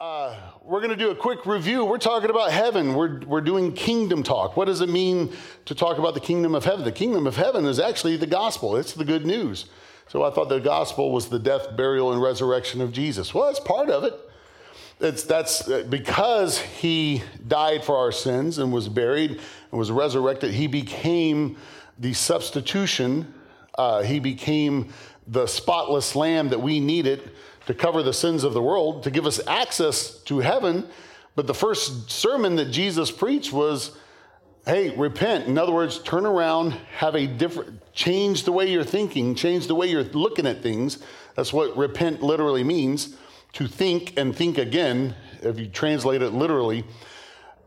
Uh, we're going to do a quick review. We're talking about heaven. We're, we're doing kingdom talk. What does it mean to talk about the kingdom of heaven? The kingdom of heaven is actually the gospel, it's the good news. So I thought the gospel was the death, burial, and resurrection of Jesus. Well, that's part of it. It's, that's uh, because he died for our sins and was buried and was resurrected, he became the substitution. Uh, he became the spotless lamb that we needed to cover the sins of the world, to give us access to heaven. But the first sermon that Jesus preached was hey, repent. In other words, turn around, have a different, change the way you're thinking, change the way you're looking at things. That's what repent literally means to think and think again, if you translate it literally.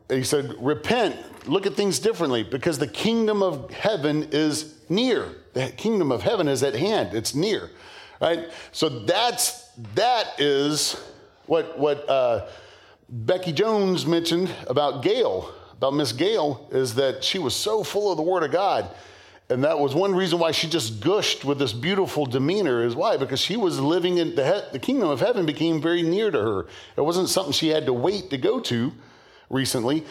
He said, repent, look at things differently because the kingdom of heaven is near. The kingdom of heaven is at hand, it's near. Right? So that's that is what, what uh, Becky Jones mentioned about Gail, about Miss Gail, is that she was so full of the Word of God. And that was one reason why she just gushed with this beautiful demeanor, is why? Because she was living in the, he- the kingdom of heaven became very near to her. It wasn't something she had to wait to go to recently.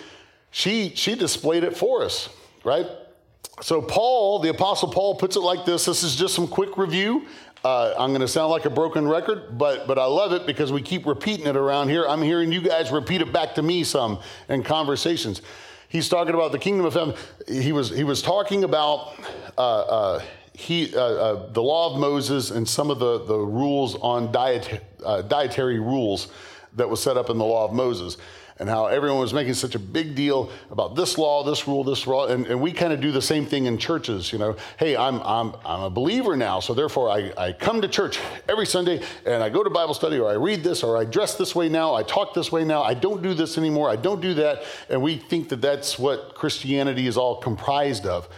She, she displayed it for us, right? So, Paul, the Apostle Paul, puts it like this. This is just some quick review. Uh, I'm going to sound like a broken record, but, but I love it because we keep repeating it around here. I'm hearing you guys repeat it back to me some in conversations. He's talking about the kingdom of heaven. He was, he was talking about uh, uh, he, uh, uh, the law of Moses and some of the, the rules on diet, uh, dietary rules that was set up in the law of Moses and how everyone was making such a big deal about this law, this rule, this law. And, and we kind of do the same thing in churches, you know. Hey, I'm, I'm, I'm a believer now, so therefore I, I come to church every Sunday and I go to Bible study or I read this or I dress this way now, I talk this way now, I don't do this anymore, I don't do that. And we think that that's what Christianity is all comprised of.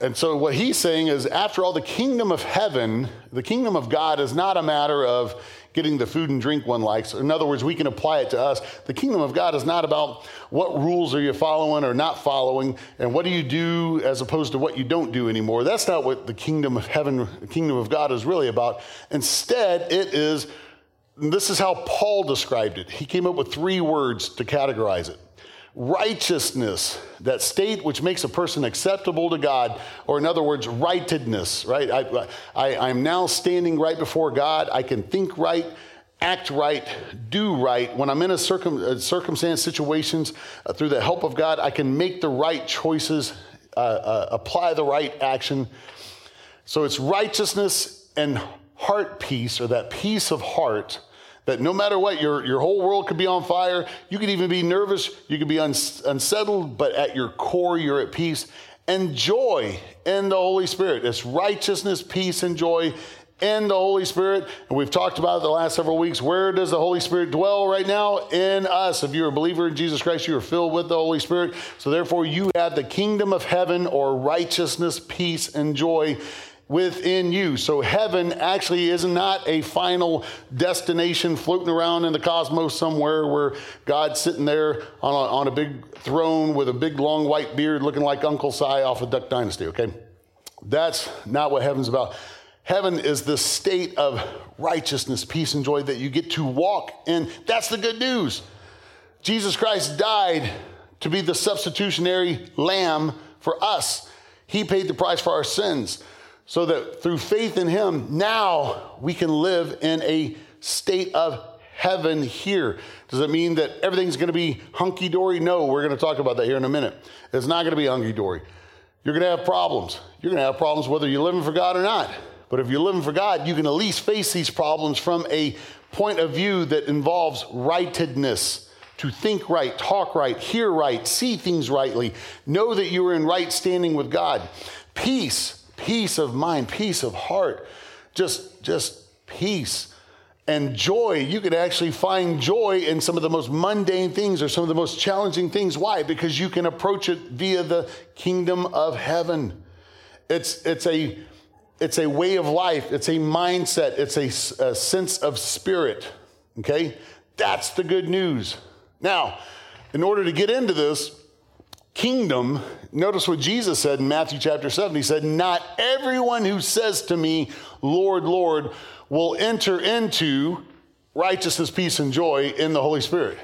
And so, what he's saying is, after all, the kingdom of heaven, the kingdom of God is not a matter of getting the food and drink one likes. In other words, we can apply it to us. The kingdom of God is not about what rules are you following or not following, and what do you do as opposed to what you don't do anymore. That's not what the kingdom of heaven, the kingdom of God is really about. Instead, it is this is how Paul described it. He came up with three words to categorize it righteousness, that state which makes a person acceptable to God, or in other words, rightedness, right? I, I, I'm now standing right before God. I can think right, act right, do right. When I'm in a, circum, a circumstance, situations, uh, through the help of God, I can make the right choices, uh, uh, apply the right action. So it's righteousness and heart peace, or that peace of heart that no matter what, your, your whole world could be on fire. You could even be nervous. You could be uns- unsettled, but at your core, you're at peace. And joy in the Holy Spirit. It's righteousness, peace, and joy in the Holy Spirit. And we've talked about it the last several weeks. Where does the Holy Spirit dwell right now? In us. If you're a believer in Jesus Christ, you are filled with the Holy Spirit. So therefore, you have the kingdom of heaven or righteousness, peace, and joy within you. So heaven actually is not a final destination floating around in the cosmos somewhere where God's sitting there on a, on a big throne with a big long white beard looking like Uncle Si off of Duck Dynasty, okay? That's not what heaven's about. Heaven is the state of righteousness, peace, and joy that you get to walk in. That's the good news. Jesus Christ died to be the substitutionary lamb for us. He paid the price for our sins so that through faith in Him, now we can live in a state of heaven here. Does it mean that everything's going to be hunky dory? No, we're going to talk about that here in a minute. It's not going to be hunky dory. You're going to have problems. You're going to have problems whether you're living for God or not. But if you're living for God, you can at least face these problems from a point of view that involves rightedness to think right, talk right, hear right, see things rightly, know that you are in right standing with God. Peace peace of mind, peace of heart, just, just peace and joy. You could actually find joy in some of the most mundane things or some of the most challenging things. Why? Because you can approach it via the kingdom of heaven. It's, it's, a, it's a way of life, it's a mindset, it's a, a sense of spirit. Okay? That's the good news. Now, in order to get into this, kingdom, notice what Jesus said in Matthew chapter 7. He said, Not everyone who says to me, Lord, Lord, will enter into righteousness, peace, and joy in the Holy Spirit.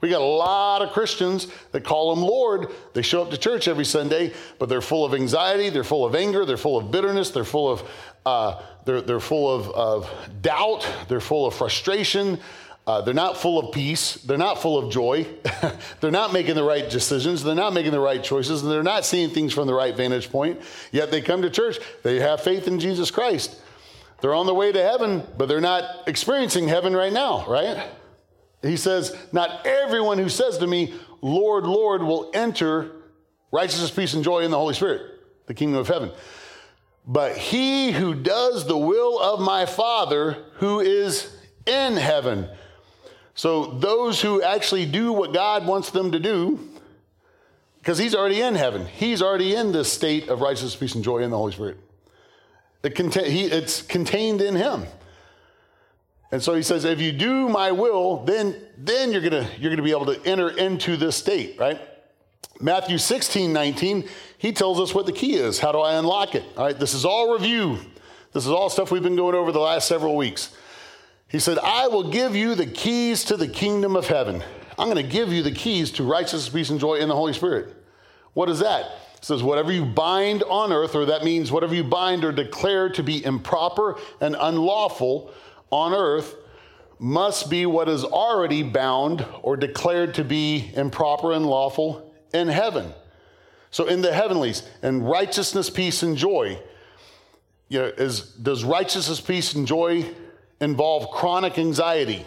We got a lot of Christians that call him Lord. They show up to church every Sunday, but they're full of anxiety, they're full of anger, they're full of bitterness, they're full of uh, they're, they're full of, of doubt, they're full of frustration, uh, they're not full of peace, they're not full of joy, they're not making the right decisions, they're not making the right choices, and they're not seeing things from the right vantage point. Yet they come to church, they have faith in Jesus Christ. They're on the way to heaven, but they're not experiencing heaven right now, right? He says, Not everyone who says to me, Lord, Lord, will enter righteousness, peace, and joy in the Holy Spirit, the kingdom of heaven. But he who does the will of my Father who is in heaven. So those who actually do what God wants them to do, because he's already in heaven, he's already in this state of righteousness, peace, and joy in the Holy Spirit. It cont- he, it's contained in him. And so he says, if you do my will, then, then you're gonna, you're gonna be able to enter into this state, right? Matthew 16, 19, he tells us what the key is. How do I unlock it? All right, this is all review. This is all stuff we've been going over the last several weeks. He said, I will give you the keys to the kingdom of heaven. I'm going to give you the keys to righteousness, peace, and joy in the Holy Spirit. What is that? It says, whatever you bind on earth, or that means whatever you bind or declare to be improper and unlawful on earth must be what is already bound or declared to be improper and lawful in heaven. So in the heavenlies, and righteousness, peace, and joy. You know, is, does righteousness, peace, and joy involve chronic anxiety?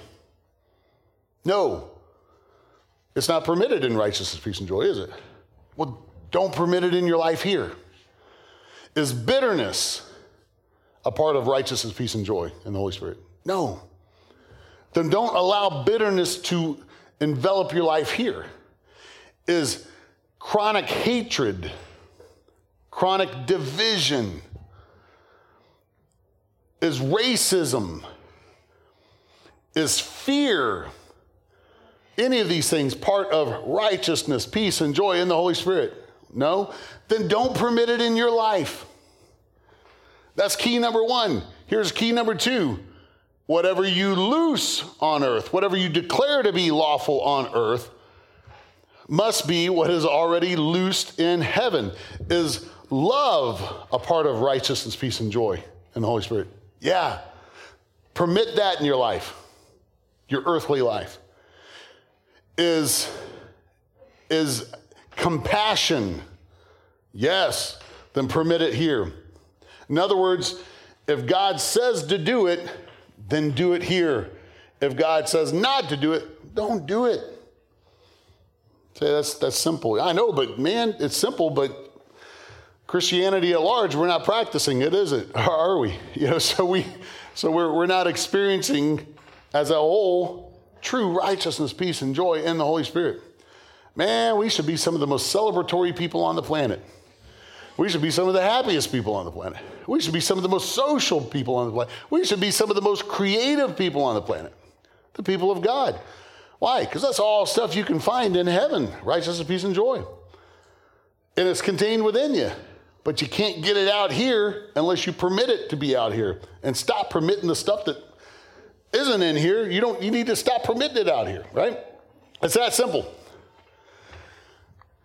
No. It's not permitted in righteousness, peace, and joy, is it? Well, don't permit it in your life here. Is bitterness a part of righteousness, peace, and joy in the Holy Spirit? No. Then don't allow bitterness to envelop your life here. Is chronic hatred, chronic division, is racism, is fear, any of these things part of righteousness, peace, and joy in the Holy Spirit? No? Then don't permit it in your life. That's key number one. Here's key number two whatever you loose on earth, whatever you declare to be lawful on earth, must be what is already loosed in heaven. Is love a part of righteousness, peace, and joy in the Holy Spirit? Yeah. Permit that in your life, your earthly life. Is, is compassion? Yes. Then permit it here. In other words, if God says to do it, then do it here. If God says not to do it, don't do it. Say that's that's simple. I know, but man, it's simple, but Christianity at large, we're not practicing it, is it? Are we? You know, so we so we're we're not experiencing as a whole true righteousness, peace, and joy in the Holy Spirit. Man, we should be some of the most celebratory people on the planet. We should be some of the happiest people on the planet. We should be some of the most social people on the planet. We should be some of the most creative people on the planet, the people of God. Why? Because that's all stuff you can find in heaven righteousness, peace, and joy. And it's contained within you. But you can't get it out here unless you permit it to be out here. And stop permitting the stuff that isn't in here. You don't you need to stop permitting it out here, right? It's that simple.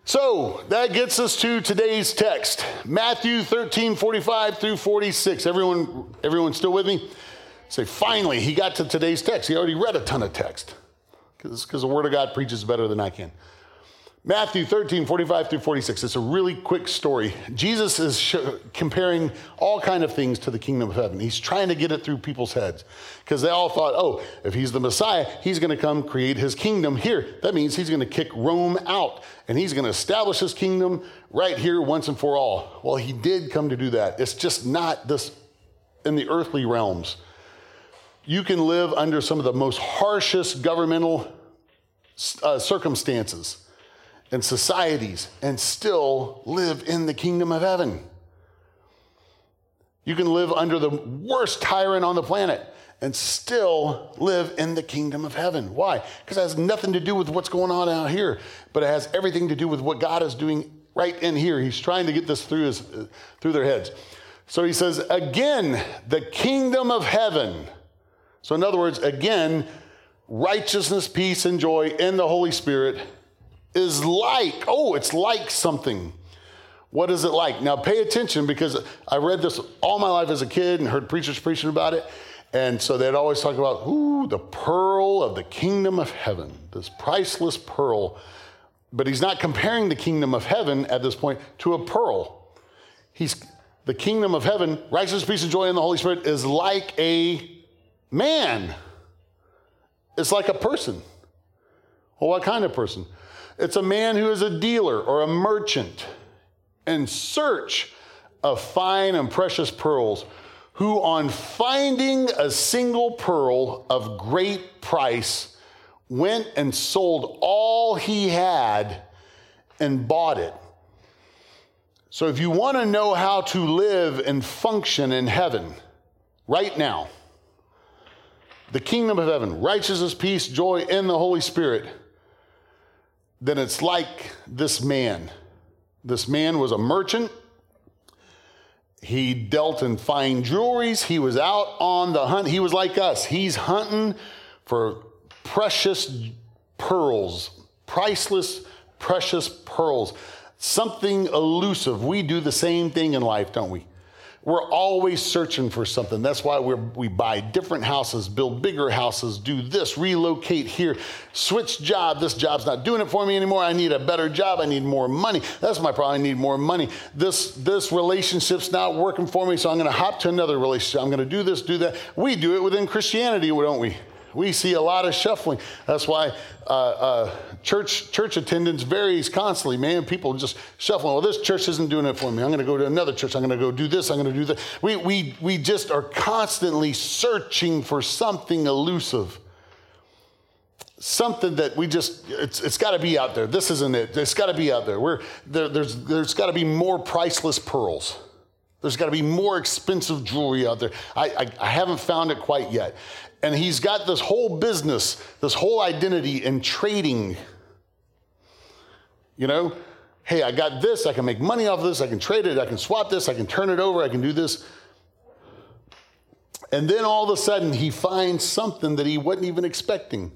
So that gets us to today's text Matthew 13, 45 through 46. Everyone, everyone still with me? Say, finally, he got to today's text. He already read a ton of text because the Word of God preaches better than I can. Matthew 13, 45 through 46. It's a really quick story. Jesus is sh- comparing all kind of things to the kingdom of heaven. He's trying to get it through people's heads because they all thought, oh, if he's the Messiah, he's going to come create his kingdom here. That means he's going to kick Rome out and he's going to establish his kingdom right here once and for all. Well, he did come to do that. It's just not this in the earthly realms. You can live under some of the most harshest governmental uh, circumstances and societies and still live in the kingdom of heaven. You can live under the worst tyrant on the planet and still live in the kingdom of heaven. Why? Because it has nothing to do with what's going on out here, but it has everything to do with what God is doing right in here. He's trying to get this through, his, through their heads. So he says, again, the kingdom of heaven. So, in other words, again, righteousness, peace, and joy in the Holy Spirit is like, oh, it's like something. What is it like? Now, pay attention because I read this all my life as a kid and heard preachers preaching about it. And so they'd always talk about, ooh, the pearl of the kingdom of heaven, this priceless pearl. But he's not comparing the kingdom of heaven at this point to a pearl. He's the kingdom of heaven, righteousness, peace, and joy in the Holy Spirit is like a man. It's like a person. Well, what kind of person? It's a man who is a dealer or a merchant in search of fine and precious pearls, who, on finding a single pearl of great price, went and sold all he had and bought it. So, if you want to know how to live and function in heaven right now, the kingdom of heaven, righteousness, peace, joy in the Holy Spirit, then it's like this man. This man was a merchant. He dealt in fine jewelries. He was out on the hunt. He was like us. He's hunting for precious pearls, priceless, precious pearls, something elusive. We do the same thing in life, don't we? We're always searching for something. That's why we we buy different houses, build bigger houses, do this, relocate here, switch job. This job's not doing it for me anymore. I need a better job. I need more money. That's my problem. I need more money. This, this relationship's not working for me, so I'm going to hop to another relationship. I'm going to do this, do that. We do it within Christianity, don't we? We see a lot of shuffling. That's why uh, uh, church church attendance varies constantly. Man, people just shuffling. Well, this church isn't doing it for me. I'm going to go to another church. I'm going to go do this. I'm going to do that. We we we just are constantly searching for something elusive. Something that we just, it's, it's got to be out there. This isn't it. It's got to be out there. We're, there there's there's got to be more priceless pearls. There's got to be more expensive jewelry out there. I, I, I, haven't found it quite yet. And he's got this whole business, this whole identity in trading. You know, hey, I got this, I can make money off of this, I can trade it, I can swap this, I can turn it over, I can do this. And then all of a sudden, he finds something that he wasn't even expecting.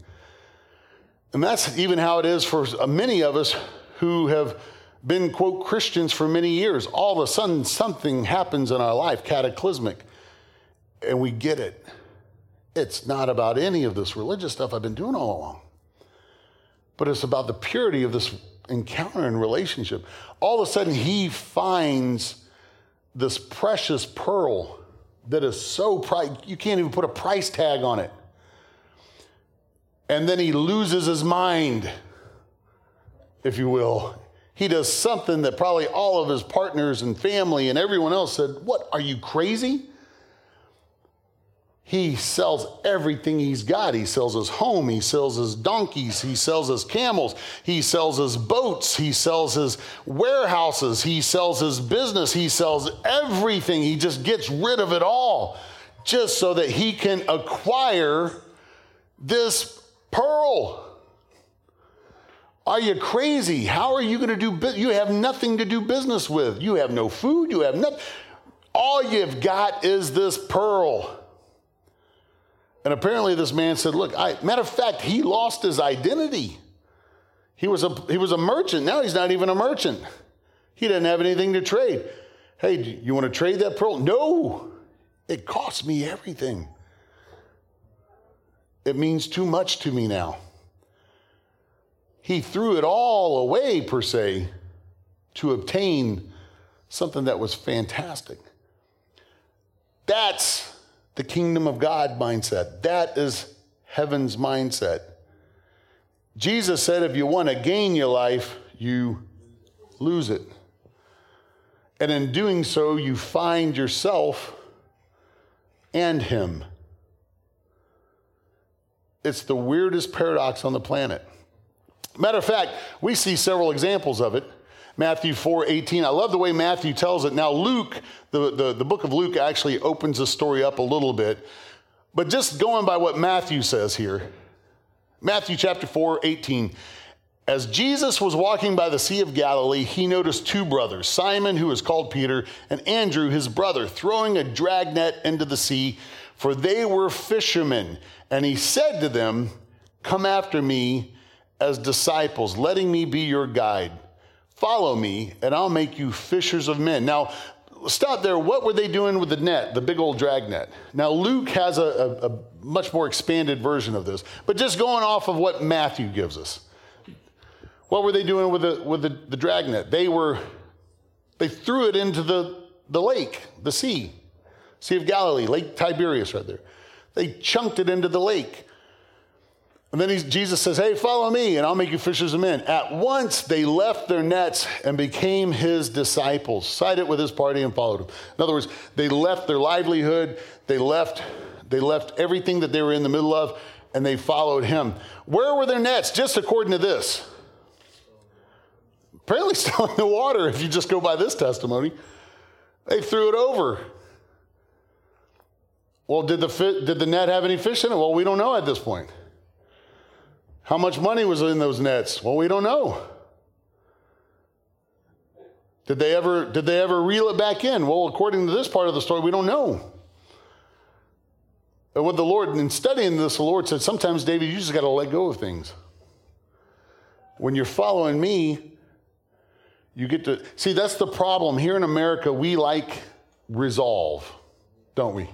And that's even how it is for many of us who have been, quote, Christians for many years. All of a sudden, something happens in our life, cataclysmic, and we get it. It's not about any of this religious stuff I've been doing all along, but it's about the purity of this encounter and relationship. All of a sudden, he finds this precious pearl that is so price you can't even put a price tag on it. And then he loses his mind, if you will. He does something that probably all of his partners and family and everyone else said, What, are you crazy? he sells everything he's got. He sells his home, he sells his donkeys, he sells his camels, he sells his boats, he sells his warehouses, he sells his business, he sells everything. He just gets rid of it all just so that he can acquire this pearl. Are you crazy? How are you going to do business? You have nothing to do business with. You have no food, you have nothing. All you've got is this pearl. And apparently, this man said, Look, I, matter of fact, he lost his identity. He was, a, he was a merchant. Now he's not even a merchant. He didn't have anything to trade. Hey, you want to trade that pearl? No, it cost me everything. It means too much to me now. He threw it all away, per se, to obtain something that was fantastic. That's the kingdom of God mindset. That is heaven's mindset. Jesus said, if you want to gain your life, you lose it. And in doing so, you find yourself and Him. It's the weirdest paradox on the planet. Matter of fact, we see several examples of it. Matthew 4 18. I love the way Matthew tells it. Now, Luke, the, the, the book of Luke actually opens the story up a little bit. But just going by what Matthew says here, Matthew chapter 4 18. As Jesus was walking by the Sea of Galilee, he noticed two brothers, Simon, who is called Peter, and Andrew, his brother, throwing a dragnet into the sea, for they were fishermen. And he said to them, Come after me as disciples, letting me be your guide. Follow me, and I'll make you fishers of men. Now, stop there. What were they doing with the net, the big old drag net? Now, Luke has a, a, a much more expanded version of this, but just going off of what Matthew gives us. What were they doing with the, with the, the drag net? They were, they threw it into the, the lake, the sea, Sea of Galilee, Lake Tiberias right there. They chunked it into the lake. And then Jesus says, Hey, follow me, and I'll make you fishers of men. At once they left their nets and became his disciples, sided with his party and followed him. In other words, they left their livelihood, they left, they left everything that they were in the middle of, and they followed him. Where were their nets? Just according to this. Apparently, still in the water, if you just go by this testimony. They threw it over. Well, did the, did the net have any fish in it? Well, we don't know at this point. How much money was in those nets? Well, we don't know. Did they ever did they ever reel it back in? Well, according to this part of the story, we don't know. And what the Lord, in studying this, the Lord said, sometimes, David, you just got to let go of things. When you're following me, you get to see that's the problem. Here in America, we like resolve, don't we?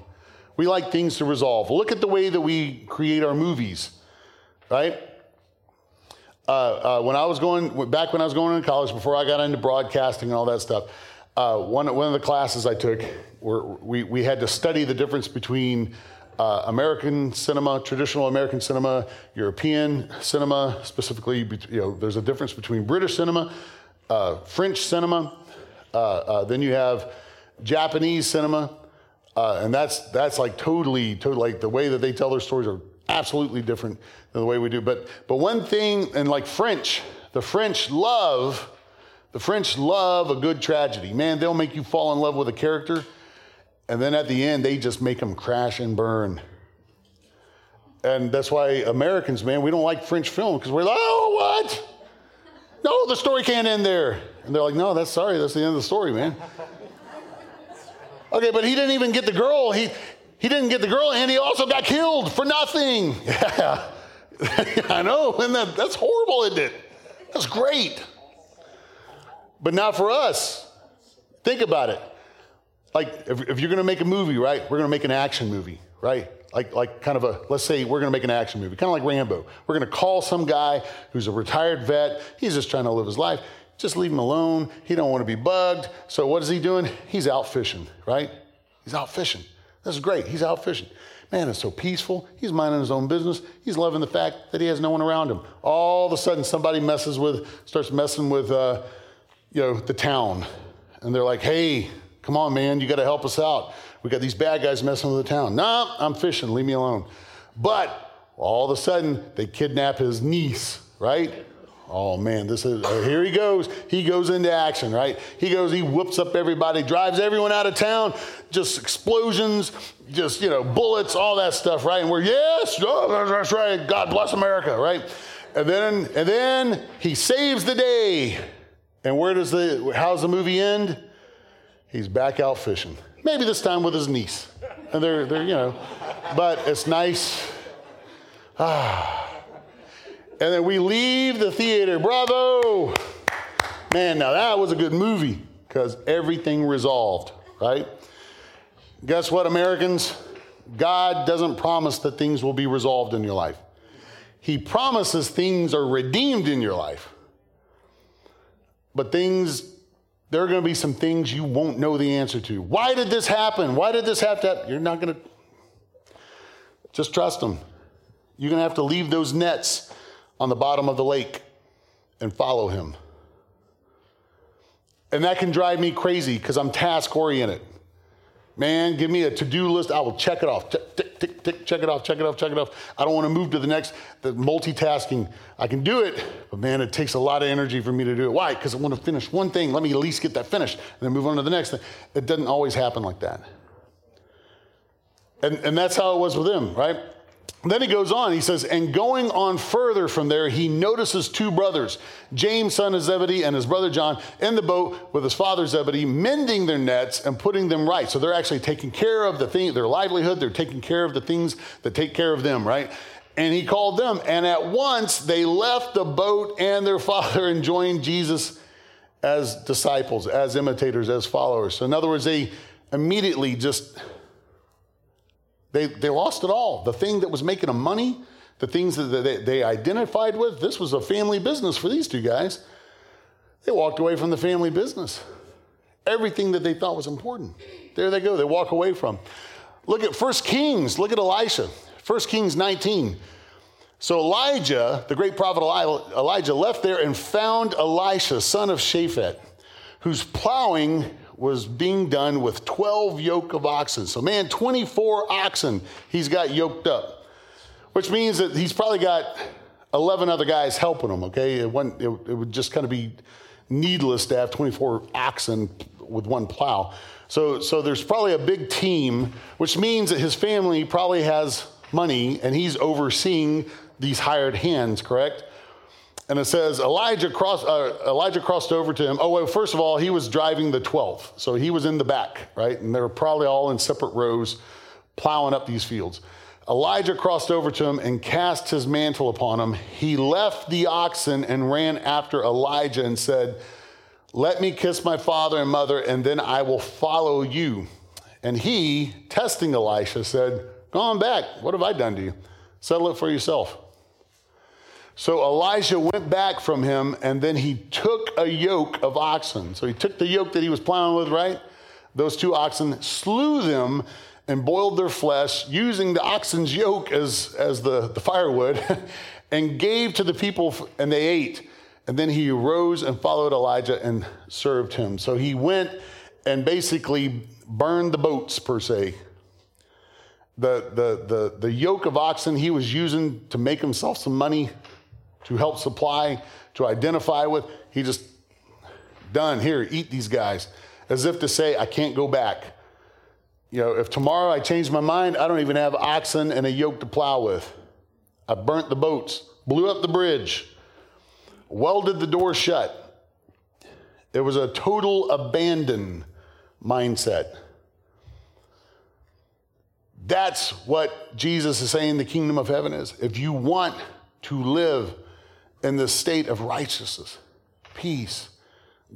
We like things to resolve. Look at the way that we create our movies, right? Uh, uh, when I was going back when I was going to college before I got into broadcasting and all that stuff, uh, one one of the classes I took, were, we we had to study the difference between uh, American cinema, traditional American cinema, European cinema, specifically. You know, there's a difference between British cinema, uh, French cinema, then you have Japanese cinema, and that's that's like totally, totally like the way that they tell their stories are absolutely different than the way we do. But, but one thing, and like French, the French love, the French love a good tragedy. Man, they'll make you fall in love with a character, and then at the end, they just make them crash and burn. And that's why Americans, man, we don't like French film because we're like, oh, what? No, the story can't end there. And they're like, no, that's sorry, that's the end of the story, man. Okay, but he didn't even get the girl. He, he didn't get the girl, and he also got killed for nothing. Yeah. I know, and that, that's horrible, isn't it? That's great. But not for us. Think about it. Like, if, if you're going to make a movie, right? We're going to make an action movie, right? Like, like kind of a, let's say we're going to make an action movie, kind of like Rambo. We're going to call some guy who's a retired vet. He's just trying to live his life. Just leave him alone. He don't want to be bugged. So what is he doing? He's out fishing, right? He's out fishing. This is great. He's out fishing. Man, it's so peaceful. He's minding his own business. He's loving the fact that he has no one around him. All of a sudden, somebody messes with, starts messing with, uh, you know, the town, and they're like, "Hey, come on, man, you got to help us out. We got these bad guys messing with the town." Nah, I'm fishing. Leave me alone. But all of a sudden, they kidnap his niece, right? Oh man, this is uh, here he goes. He goes into action, right? He goes, he whoops up everybody, drives everyone out of town, just explosions, just you know, bullets, all that stuff, right? And we're yes, oh, that's right. God bless America, right? And then and then he saves the day. And where does the how's the movie end? He's back out fishing. Maybe this time with his niece. And they're they're, you know, but it's nice. Ah. And then we leave the theater. Bravo! Man, now that was a good movie because everything resolved, right? Guess what, Americans? God doesn't promise that things will be resolved in your life. He promises things are redeemed in your life. But things, there are going to be some things you won't know the answer to. Why did this happen? Why did this have to happen? You're not going to. Just trust Him. You're going to have to leave those nets on the bottom of the lake and follow him. And that can drive me crazy because I'm task oriented. Man, give me a to do list. I will check it off. Tick, tick, tick, tick, check it off, check it off, check it off. I don't want to move to the next, the multitasking. I can do it, but man, it takes a lot of energy for me to do it. Why? Because I want to finish one thing. Let me at least get that finished and then move on to the next thing. It doesn't always happen like that. And, and that's how it was with him, right? Then he goes on, he says, and going on further from there, he notices two brothers, James, son of Zebedee, and his brother John, in the boat with his father Zebedee, mending their nets and putting them right. So they're actually taking care of the thing, their livelihood, they're taking care of the things that take care of them, right? And he called them, and at once they left the boat and their father and joined Jesus as disciples, as imitators, as followers. So, in other words, they immediately just they, they lost it all. The thing that was making them money, the things that they, they identified with, this was a family business for these two guys. They walked away from the family business. Everything that they thought was important. There they go, they walk away from. Look at First Kings, look at Elisha. First Kings 19. So Elijah, the great prophet Elijah, left there and found Elisha, son of Shaphat, who's plowing was being done with 12 yoke of oxen. So, man, 24 oxen he's got yoked up, which means that he's probably got 11 other guys helping him, okay? It, it, it would just kind of be needless to have 24 oxen with one plow. So, so there's probably a big team, which means that his family probably has money and he's overseeing these hired hands, correct? And it says Elijah crossed, uh, Elijah crossed over to him. Oh, well, first of all, he was driving the 12. So he was in the back, right? And they were probably all in separate rows plowing up these fields. Elijah crossed over to him and cast his mantle upon him. He left the oxen and ran after Elijah and said, Let me kiss my father and mother, and then I will follow you. And he, testing Elisha, said, Go on back. What have I done to you? Settle it for yourself. So Elijah went back from him, and then he took a yoke of oxen. So he took the yoke that he was plowing with, right? Those two oxen, slew them, and boiled their flesh, using the oxen's yoke as, as the, the firewood, and gave to the people, and they ate. And then he arose and followed Elijah and served him. So he went and basically burned the boats, per se. The, the, the, the yoke of oxen he was using to make himself some money to help supply, to identify with. He just, done, here, eat these guys. As if to say, I can't go back. You know, if tomorrow I change my mind, I don't even have oxen and a yoke to plow with. I burnt the boats, blew up the bridge, welded the door shut. It was a total abandon mindset. That's what Jesus is saying the kingdom of heaven is. If you want to live in the state of righteousness, peace,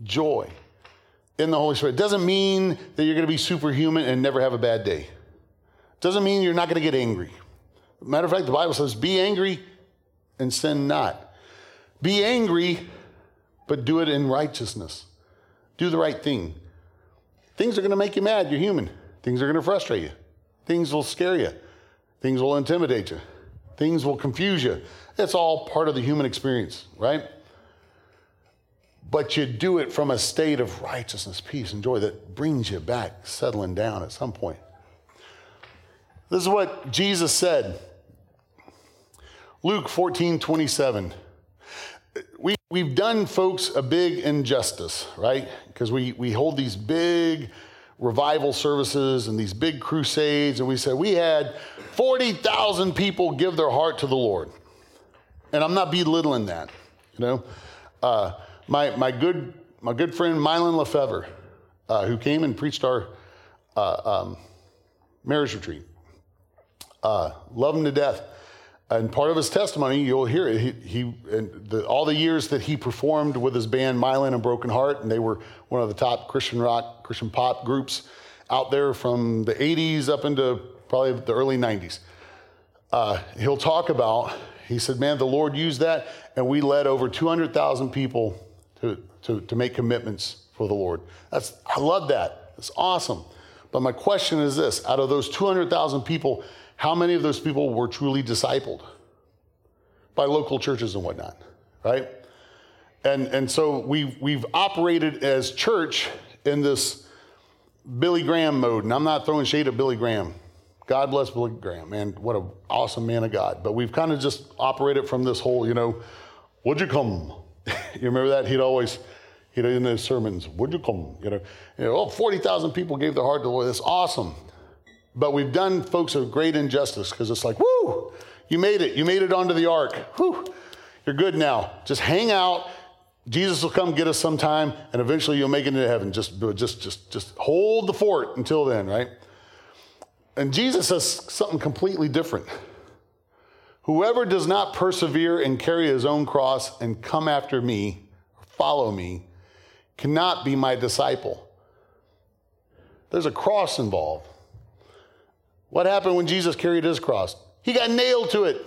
joy in the Holy Spirit. It doesn't mean that you're going to be superhuman and never have a bad day. It doesn't mean you're not going to get angry. Matter of fact, the Bible says, be angry and sin not. Be angry, but do it in righteousness. Do the right thing. Things are going to make you mad. You're human. Things are going to frustrate you. Things will scare you. Things will intimidate you. Things will confuse you. It's all part of the human experience, right? But you do it from a state of righteousness, peace, and joy that brings you back, settling down at some point. This is what Jesus said. Luke 14, 27. We, we've done folks a big injustice, right? Because we, we hold these big revival services and these big crusades, and we said we had 40,000 people give their heart to the Lord. And I'm not belittling that, you know. Uh, my, my, good, my good friend Mylon Lefevre, uh, who came and preached our uh, um, marriage retreat, uh, love him to death. And part of his testimony, you'll hear it. He, he the, all the years that he performed with his band Mylon and Broken Heart, and they were one of the top Christian rock, Christian pop groups out there from the 80s up into probably the early 90s. Uh, he'll talk about he said, Man, the Lord used that, and we led over 200,000 people to, to, to make commitments for the Lord. That's, I love that. It's awesome. But my question is this out of those 200,000 people, how many of those people were truly discipled by local churches and whatnot, right? And, and so we've, we've operated as church in this Billy Graham mode. And I'm not throwing shade at Billy Graham. God bless Billy Graham, man. What an awesome man of God. But we've kind of just operated from this whole, you know, would you come? you remember that? He'd always, he'd in his sermons, would you come? You know, you know oh, 40,000 people gave their heart to the Lord. That's awesome. But we've done folks a great injustice because it's like, whoo, you made it. You made it onto the ark. Whoo, you're good now. Just hang out. Jesus will come get us sometime, and eventually you'll make it into heaven. Just, just, just, just hold the fort until then, right? And Jesus says something completely different. Whoever does not persevere and carry his own cross and come after me, follow me, cannot be my disciple. There's a cross involved. What happened when Jesus carried his cross? He got nailed to it.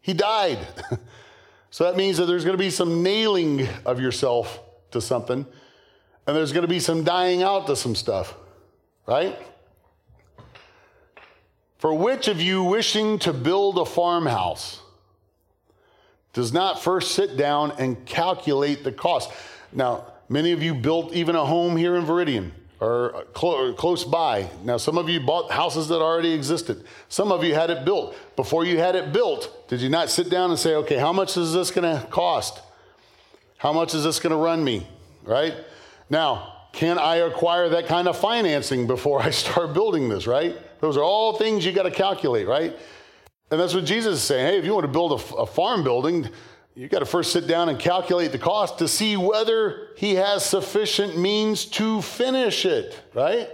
He died. so that means that there's going to be some nailing of yourself to something, and there's going to be some dying out to some stuff, right? For which of you wishing to build a farmhouse does not first sit down and calculate the cost? Now, many of you built even a home here in Viridian or uh, clo- close by. Now, some of you bought houses that already existed. Some of you had it built. Before you had it built, did you not sit down and say, okay, how much is this going to cost? How much is this going to run me? Right? Now, can I acquire that kind of financing before I start building this, right? Those are all things you got to calculate, right? And that's what Jesus is saying. Hey, if you want to build a, a farm building, you got to first sit down and calculate the cost to see whether he has sufficient means to finish it, right?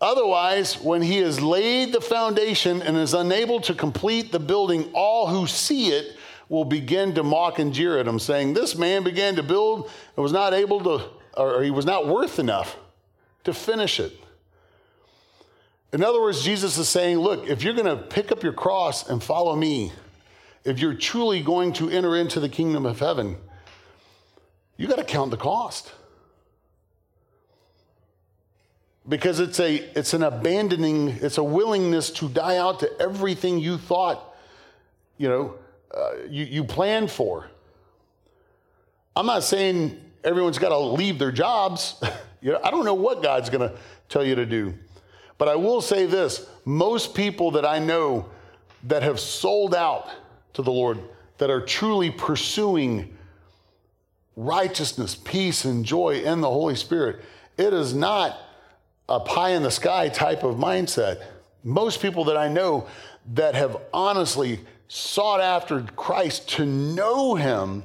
Otherwise, when he has laid the foundation and is unable to complete the building, all who see it will begin to mock and jeer at him, saying, This man began to build and was not able to, or he was not worth enough to finish it. In other words, Jesus is saying, Look, if you're going to pick up your cross and follow me, if you're truly going to enter into the kingdom of heaven, you got to count the cost. Because it's a it's an abandoning, it's a willingness to die out to everything you thought, you know, uh, you, you planned for. I'm not saying everyone's got to leave their jobs. you know, I don't know what God's going to tell you to do. But I will say this most people that I know that have sold out to the Lord, that are truly pursuing righteousness, peace, and joy in the Holy Spirit. It is not a pie in the sky type of mindset. Most people that I know that have honestly sought after Christ to know Him,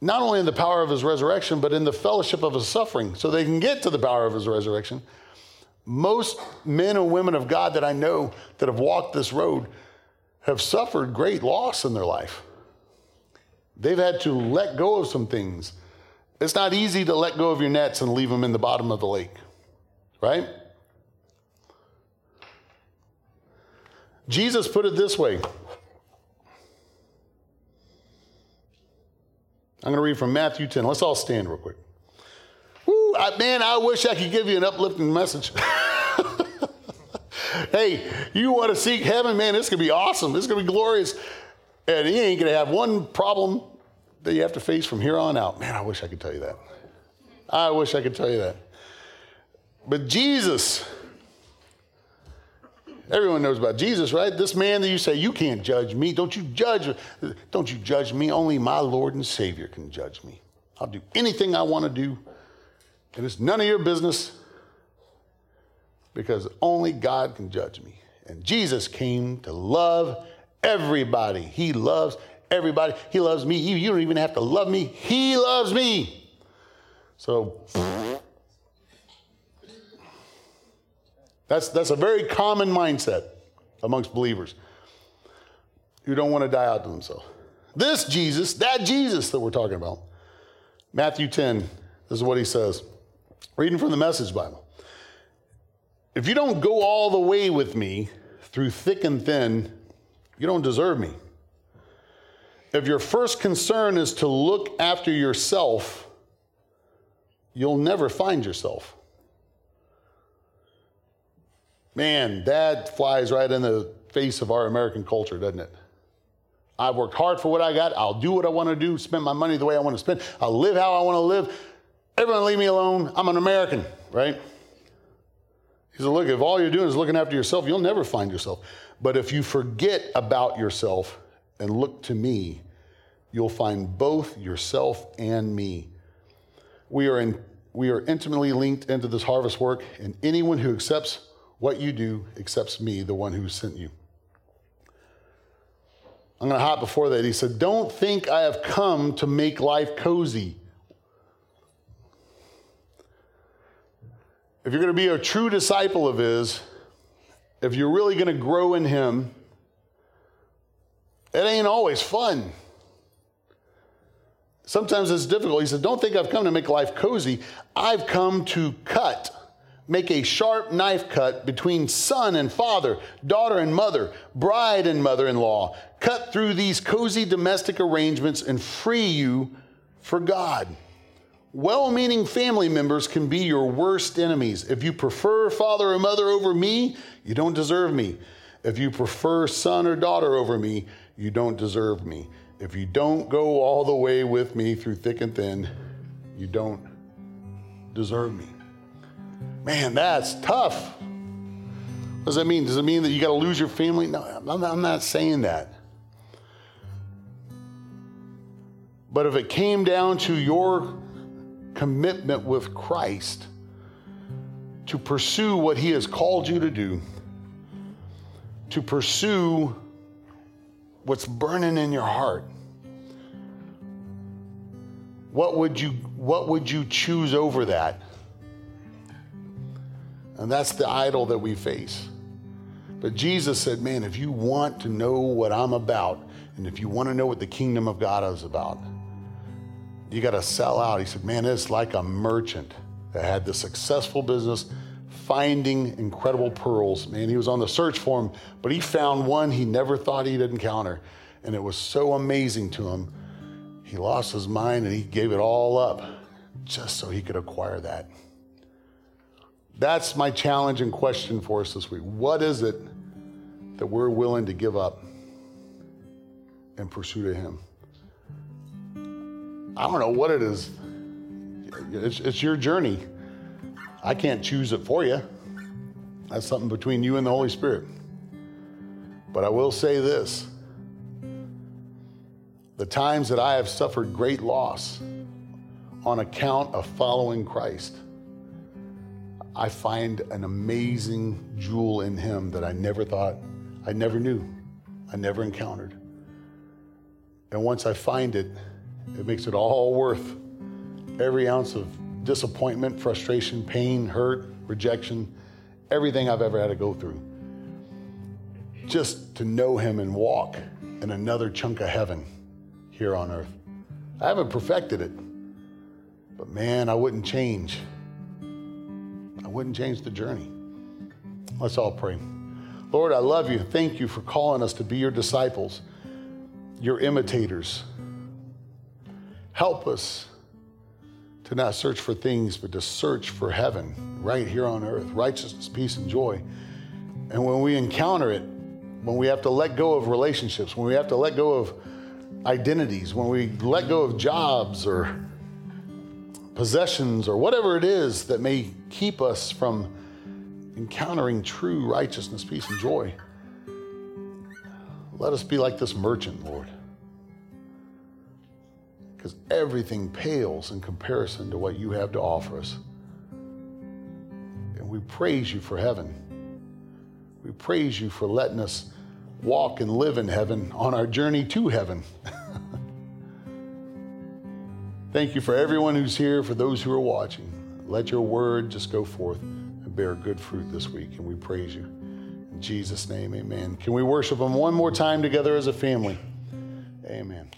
not only in the power of His resurrection, but in the fellowship of His suffering, so they can get to the power of His resurrection. Most men and women of God that I know that have walked this road have suffered great loss in their life. They've had to let go of some things. It's not easy to let go of your nets and leave them in the bottom of the lake, right? Jesus put it this way. I'm going to read from Matthew 10. Let's all stand real quick. Woo, I, man, I wish I could give you an uplifting message. hey, you want to seek heaven, man, it's going to be awesome. It's going to be glorious. And you ain't going to have one problem that you have to face from here on out. Man, I wish I could tell you that. I wish I could tell you that. But Jesus, everyone knows about Jesus, right? This man that you say, you can't judge me. Don't you judge, don't you judge me. Only my Lord and Savior can judge me. I'll do anything I want to do, and it's none of your business because only God can judge me. And Jesus came to love everybody. He loves everybody. He loves me. You, you don't even have to love me. He loves me. So that's, that's a very common mindset amongst believers who don't want to die out to themselves. This Jesus, that Jesus that we're talking about, Matthew 10, this is what he says. Reading from the Message Bible. If you don't go all the way with me through thick and thin, you don't deserve me. If your first concern is to look after yourself, you'll never find yourself. Man, that flies right in the face of our American culture, doesn't it? I've worked hard for what I got. I'll do what I want to do, spend my money the way I want to spend. I'll live how I want to live. Everyone leave me alone. I'm an American, right? He said, Look, if all you're doing is looking after yourself, you'll never find yourself. But if you forget about yourself and look to me, you'll find both yourself and me. We are, in, we are intimately linked into this harvest work, and anyone who accepts what you do accepts me, the one who sent you. I'm going to hop before that. He said, Don't think I have come to make life cozy. If you're going to be a true disciple of His, if you're really going to grow in Him, it ain't always fun. Sometimes it's difficult. He said, Don't think I've come to make life cozy. I've come to cut, make a sharp knife cut between son and father, daughter and mother, bride and mother in law. Cut through these cozy domestic arrangements and free you for God. Well meaning family members can be your worst enemies. If you prefer father or mother over me, you don't deserve me. If you prefer son or daughter over me, you don't deserve me. If you don't go all the way with me through thick and thin, you don't deserve me. Man, that's tough. What does that mean? Does it mean that you got to lose your family? No, I'm not saying that. But if it came down to your commitment with Christ to pursue what He has called you to do, to pursue what's burning in your heart. What would you what would you choose over that? And that's the idol that we face. But Jesus said, Man, if you want to know what I'm about, and if you want to know what the kingdom of God is about, you got to sell out. He said, Man, it's like a merchant that had the successful business finding incredible pearls. Man, he was on the search for them, but he found one he never thought he'd encounter. And it was so amazing to him, he lost his mind and he gave it all up just so he could acquire that. That's my challenge and question for us this week. What is it that we're willing to give up in pursuit of him? I don't know what it is. It's, it's your journey. I can't choose it for you. That's something between you and the Holy Spirit. But I will say this the times that I have suffered great loss on account of following Christ, I find an amazing jewel in Him that I never thought, I never knew, I never encountered. And once I find it, it makes it all worth every ounce of disappointment, frustration, pain, hurt, rejection, everything I've ever had to go through. Just to know Him and walk in another chunk of heaven here on earth. I haven't perfected it, but man, I wouldn't change. I wouldn't change the journey. Let's all pray. Lord, I love you. Thank you for calling us to be your disciples, your imitators. Help us to not search for things, but to search for heaven right here on earth righteousness, peace, and joy. And when we encounter it, when we have to let go of relationships, when we have to let go of identities, when we let go of jobs or possessions or whatever it is that may keep us from encountering true righteousness, peace, and joy, let us be like this merchant, Lord because everything pales in comparison to what you have to offer us. And we praise you for heaven. We praise you for letting us walk and live in heaven on our journey to heaven. Thank you for everyone who's here, for those who are watching. Let your word just go forth and bear good fruit this week, and we praise you. In Jesus' name, amen. Can we worship Him one more time together as a family? Amen.